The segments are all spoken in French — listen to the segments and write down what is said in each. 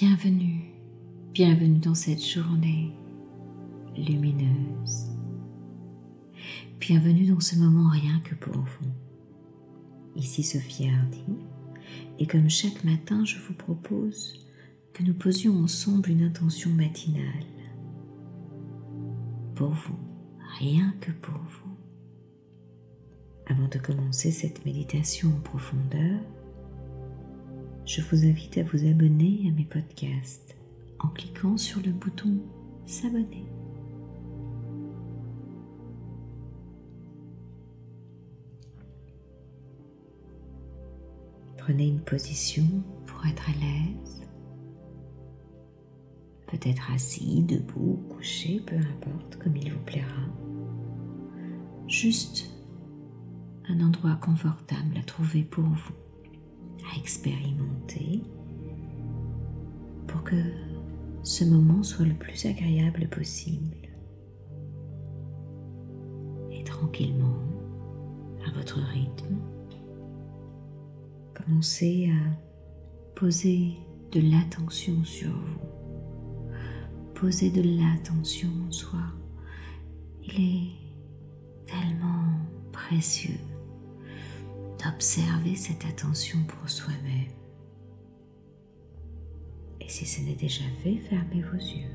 Bienvenue, bienvenue dans cette journée lumineuse. Bienvenue dans ce moment rien que pour vous. Ici Sophie Hardy, et comme chaque matin, je vous propose que nous posions ensemble une intention matinale. Pour vous, rien que pour vous. Avant de commencer cette méditation en profondeur, je vous invite à vous abonner à mes podcasts en cliquant sur le bouton S'abonner. Prenez une position pour être à l'aise. Peut-être assis, debout, couché, peu importe, comme il vous plaira. Juste un endroit confortable à trouver pour vous à expérimenter pour que ce moment soit le plus agréable possible. Et tranquillement, à votre rythme, commencez à poser de l'attention sur vous. Poser de l'attention en soi. Il est tellement précieux observer cette attention pour soi-même. Et si ce n'est déjà fait, fermez vos yeux.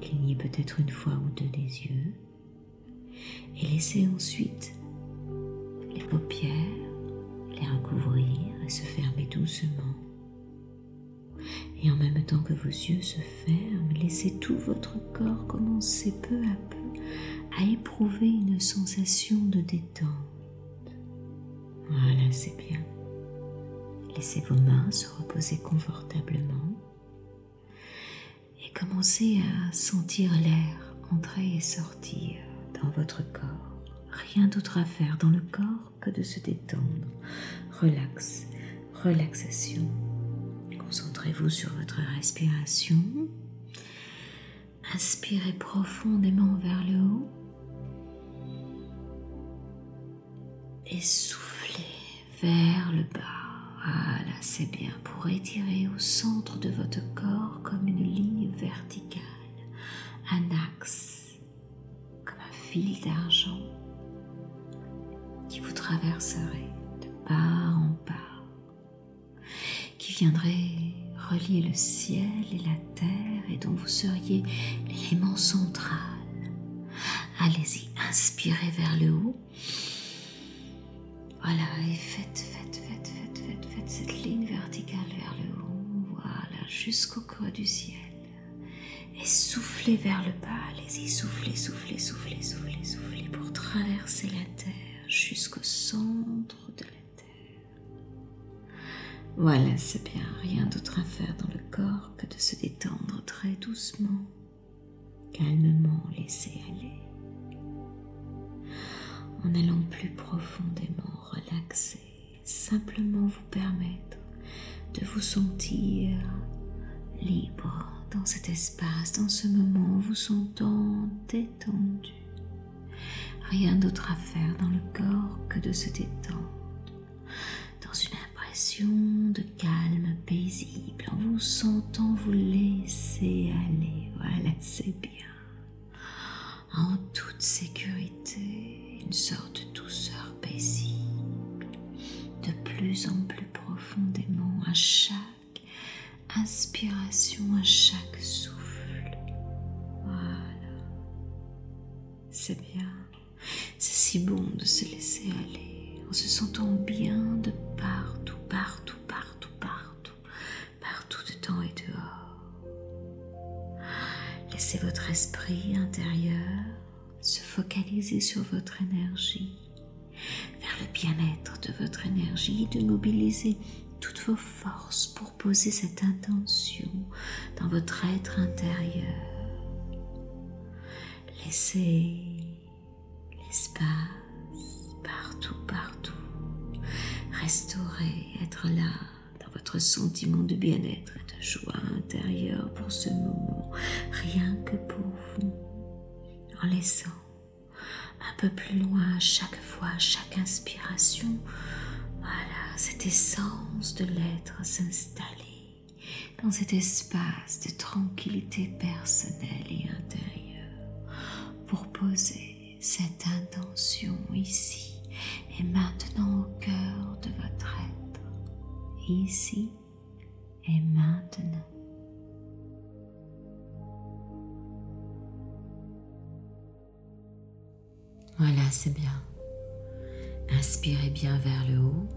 Clignez peut-être une fois ou deux des yeux et laissez ensuite les paupières les recouvrir et se fermer doucement. Et en même temps que vos yeux se ferment, laissez tout votre corps commencer peu à peu à éprouver une sensation de détente. Voilà, c'est bien. Laissez vos mains se reposer confortablement et commencez à sentir l'air entrer et sortir dans votre corps. Rien d'autre à faire dans le corps que de se détendre. Relax, relaxation. Concentrez-vous sur votre respiration. Inspirez profondément vers le haut et soufflez vers le bas. Voilà, c'est bien pour étirer au centre de votre corps comme une ligne verticale, un axe, comme un fil d'argent qui vous traverserait de part en part, qui viendrait relier le ciel et la terre et dont vous seriez l'élément central. Allez-y, inspirez vers le haut voilà, et faites, faites, faites, faites, faites, faites cette ligne verticale vers le haut. Voilà, jusqu'au creux du ciel. Et soufflez vers le bas. Allez-y, soufflez, soufflez, soufflez, soufflez, soufflez pour traverser la terre jusqu'au centre de la terre. Voilà, c'est bien. Rien d'autre à faire dans le corps que de se détendre très doucement, calmement, laisser aller en allant simplement vous permettre de vous sentir libre dans cet espace, dans ce moment, vous sentant détendu. Rien d'autre à faire dans le corps que de se détendre, dans une impression de calme paisible, en vous sentant vous laisser aller. Voilà, c'est bien. En toute sécurité une sorte de douceur paisible, de plus en plus profondément à chaque inspiration, à chaque souffle. Voilà. C'est bien. C'est si bon de se laisser aller en se sentant bien de partout, partout, partout, partout, partout dedans et dehors. Laissez votre esprit intérieur se focaliser sur votre énergie, bien-être de votre énergie, de mobiliser toutes vos forces pour poser cette intention dans votre être intérieur. Laissez l'espace partout, partout. Restaurer, être là dans votre sentiment de bien-être et de joie intérieure pour ce moment, rien que pour vous en laissant peu plus loin chaque fois, chaque inspiration, voilà, cette essence de l'être s'installer dans cet espace de tranquillité personnelle et intérieure pour poser cette intention ici et maintenant au cœur de votre être, ici et maintenant. C'est bien. Inspirez bien vers le haut.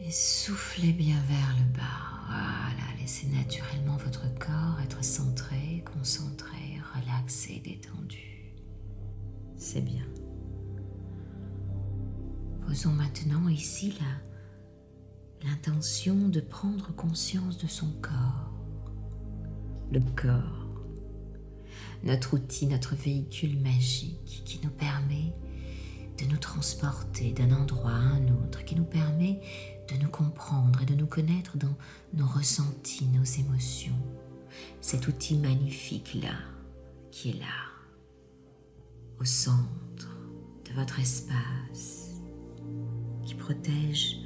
Et soufflez bien vers le bas. Voilà, laissez naturellement votre corps être centré, concentré, relaxé, détendu. C'est bien. Posons maintenant ici l'intention de prendre conscience de son corps. Le corps, notre outil, notre véhicule magique qui nous permet de nous transporter d'un endroit à un autre, qui nous permet de nous comprendre et de nous connaître dans nos ressentis, nos émotions. Cet outil magnifique-là, qui est là, au centre de votre espace, qui protège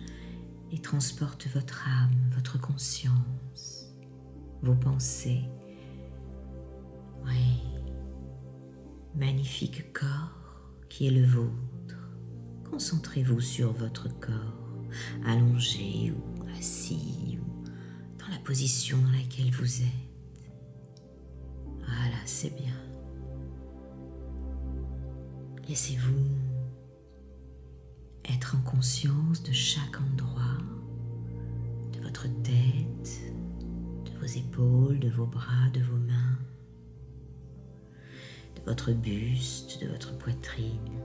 et transporte votre âme, votre conscience, vos pensées. Oui, magnifique corps qui est le vôtre. Concentrez-vous sur votre corps allongé ou assis ou dans la position dans laquelle vous êtes. Voilà, c'est bien. Laissez-vous être en conscience de chaque endroit, de votre tête, de vos épaules, de vos bras, de vos mains, votre buste, de votre poitrine,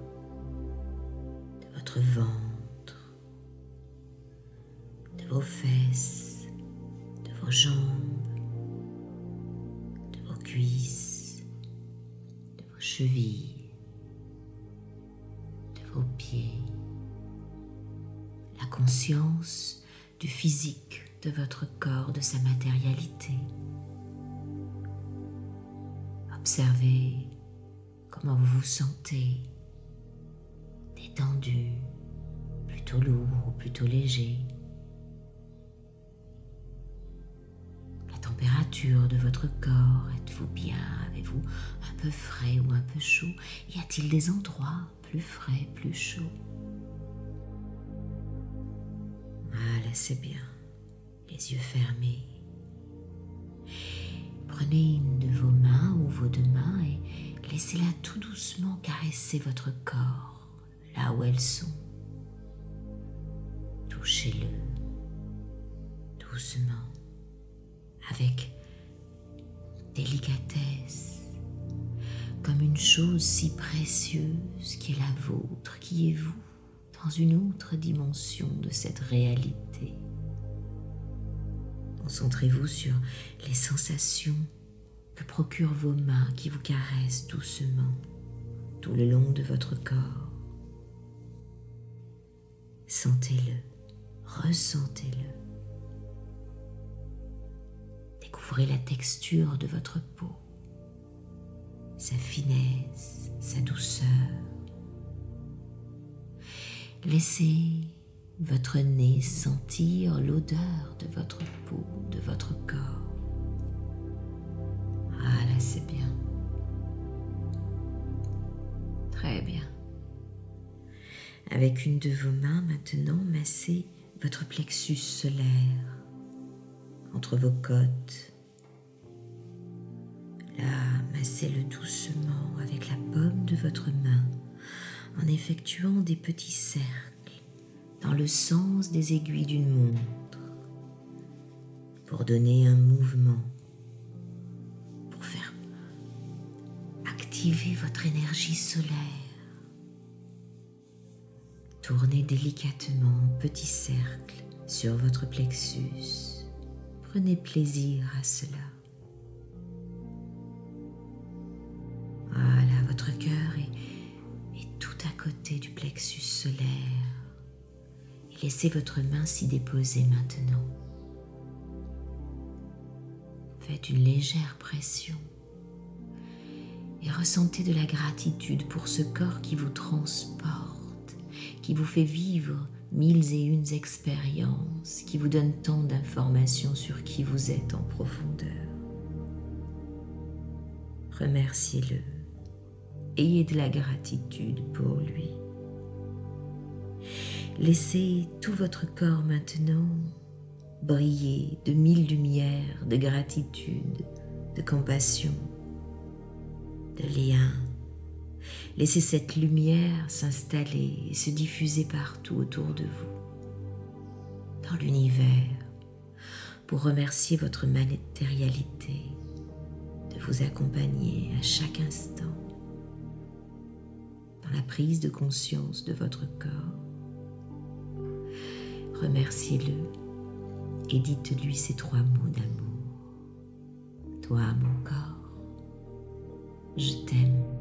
de votre ventre vos fesses, de vos jambes, de vos cuisses, de vos chevilles, de vos pieds. La conscience du physique de votre corps, de sa matérialité. Observez comment vous vous sentez, détendu, plutôt lourd ou plutôt léger. température de votre corps Êtes-vous bien? Avez-vous un peu frais ou un peu chaud? Y a-t-il des endroits plus frais, plus chauds? Voilà, c'est bien. Les yeux fermés. Prenez une de vos mains ou vos deux mains laissez-la tout doucement caresser votre corps, là où elles sont. Touchez-le doucement avec délicatesse, comme une chose si précieuse qui est la vôtre, qui est vous, dans une autre dimension de cette réalité. Concentrez-vous sur les sensations que procurent vos mains qui vous caressent doucement tout le long de votre corps. Sentez-le, ressentez-le. Découvrez la texture de votre peau, sa finesse, sa douceur. Laissez votre nez sentir l'odeur de votre peau, de votre corps. Très bien. Avec une de vos mains maintenant, massez votre plexus solaire entre vos côtes Là, massez-le doucement avec la paume de votre main en effectuant des petits cercles dans le sens des aiguilles d'une montre pour donner un mouvement, activer votre énergie solaire. Tournez délicatement en petits cercles sur votre plexus. Prenez plaisir à cela. Voilà, votre cœur est, tout à côté du plexus solaire. Laissez votre main s'y déposer maintenant. Faites une légère pression et ressentez de la gratitude pour ce corps qui vous transporte, qui vous fait vivre mille et une expériences, qui vous donne tant d'informations sur qui vous êtes en profondeur. Remerciez-le. Ayez de la gratitude pour lui. Laissez tout votre corps maintenant briller de mille lumières de gratitude, de compassion, de lien. Laissez cette lumière s'installer et se diffuser partout autour de vous, dans l'univers, pour remercier votre matérialité de vous accompagner à chaque instant dans la prise de conscience de votre corps. Remerciez-le et dites-lui ces trois mots d'amour. Toi, mon corps, je t'aime.